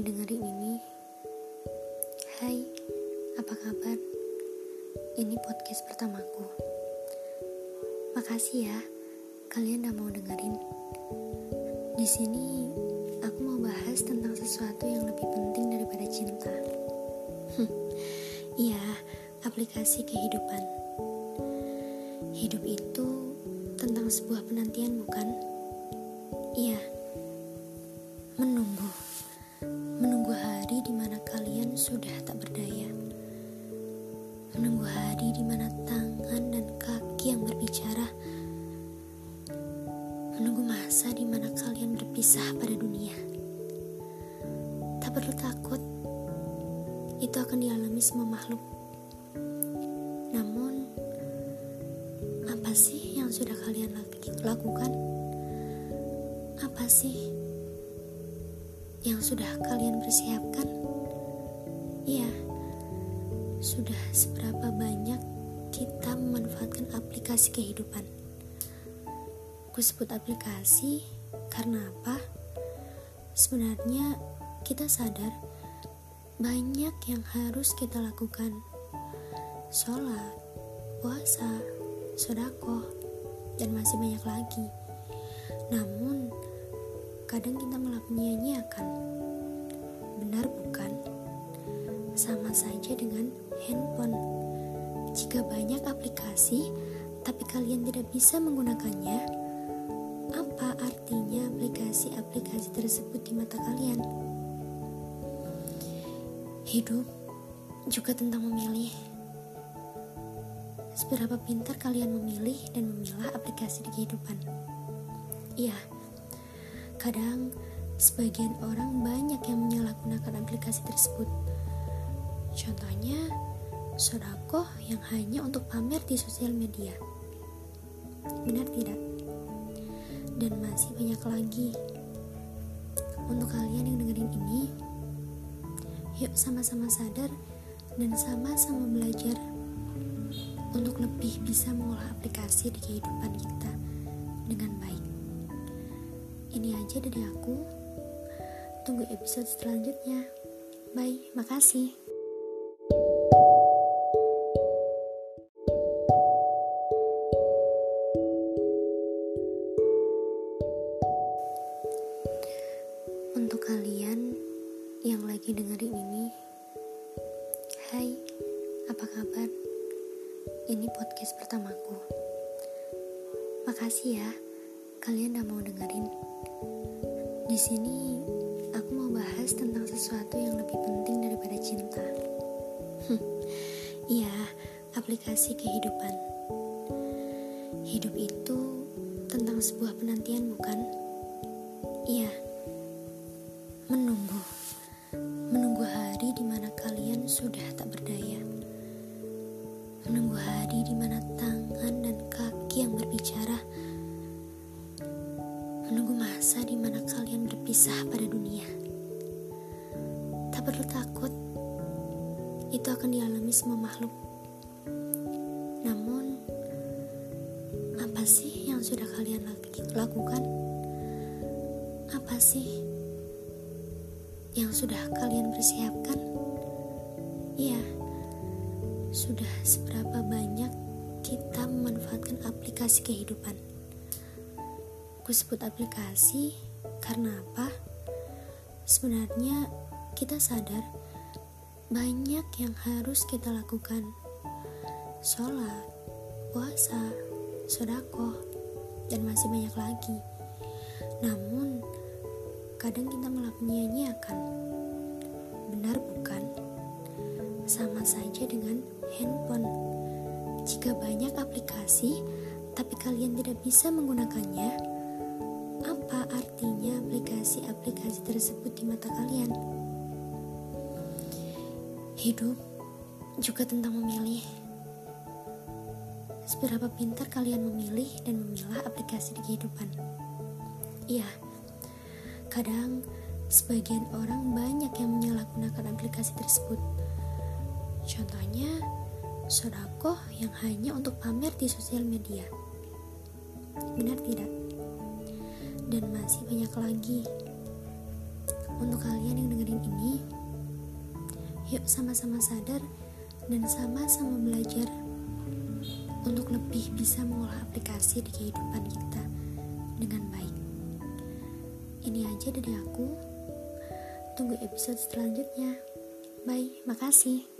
lagi dengerin ini, hai, apa kabar? Ini podcast pertamaku. Makasih ya, kalian udah mau dengerin. Di sini aku mau bahas tentang sesuatu yang lebih penting daripada cinta. Iya, aplikasi kehidupan. Hidup itu tentang sebuah penantian, bukan? Sudah tak berdaya. Menunggu hari di mana tangan dan kaki yang berbicara. Menunggu masa di mana kalian berpisah pada dunia. Tak perlu takut, itu akan dialami semua makhluk. Namun, apa sih yang sudah kalian lakukan? Apa sih yang sudah kalian persiapkan? Iya, sudah seberapa banyak kita memanfaatkan aplikasi kehidupan. Ku sebut aplikasi karena apa? Sebenarnya kita sadar banyak yang harus kita lakukan. Sholat, puasa, sodako, dan masih banyak lagi. Namun, kadang kita malah menyia-nyiakan. Benar bukan? Sama saja dengan handphone. Jika banyak aplikasi, tapi kalian tidak bisa menggunakannya, apa artinya aplikasi-aplikasi tersebut di mata kalian? Hidup juga tentang memilih. Seberapa pintar kalian memilih dan memilah aplikasi di kehidupan? Iya, kadang sebagian orang banyak yang menyalahgunakan aplikasi tersebut. Contohnya, sodakoh yang hanya untuk pamer di sosial media. Benar tidak? Dan masih banyak lagi. Untuk kalian yang dengerin ini, yuk sama-sama sadar dan sama-sama belajar untuk lebih bisa mengolah aplikasi di kehidupan kita dengan baik. Ini aja dari aku. Tunggu episode selanjutnya. Bye, makasih. Hai, apa kabar? Ini podcast pertamaku. Makasih ya, kalian udah mau dengerin. Di sini aku mau bahas tentang sesuatu yang lebih penting daripada cinta. Iya, aplikasi kehidupan. Hidup itu tentang sebuah penantian, bukan? Iya, berpisah pada dunia. Tak perlu takut, itu akan dialami semua makhluk. Namun, apa sih yang sudah kalian lakukan? Apa sih yang sudah kalian persiapkan? Iya, sudah seberapa banyak kita memanfaatkan aplikasi kehidupan. Ku sebut aplikasi karena apa? Sebenarnya kita sadar banyak yang harus kita lakukan. Sholat, puasa, sodako, dan masih banyak lagi. Namun, kadang kita malah menyia-nyiakan. Benar bukan? Sama saja dengan handphone. Jika banyak aplikasi, tapi kalian tidak bisa menggunakannya, apa artinya aplikasi-aplikasi tersebut di mata kalian? Hidup juga tentang memilih. Seberapa pintar kalian memilih dan memilah aplikasi di kehidupan? Iya, kadang sebagian orang banyak yang menyalahgunakan aplikasi tersebut. Contohnya, sodakoh yang hanya untuk pamer di sosial media. Benar tidak? Dan masih banyak lagi. untuk kalian yang dengerin ini, yuk sama-sama sadar dan sama-sama belajar untuk lebih bisa mengolah aplikasi di kehidupan kita dengan baik. Ini aja dari aku. Tunggu episode selanjutnya. Bye, makasih.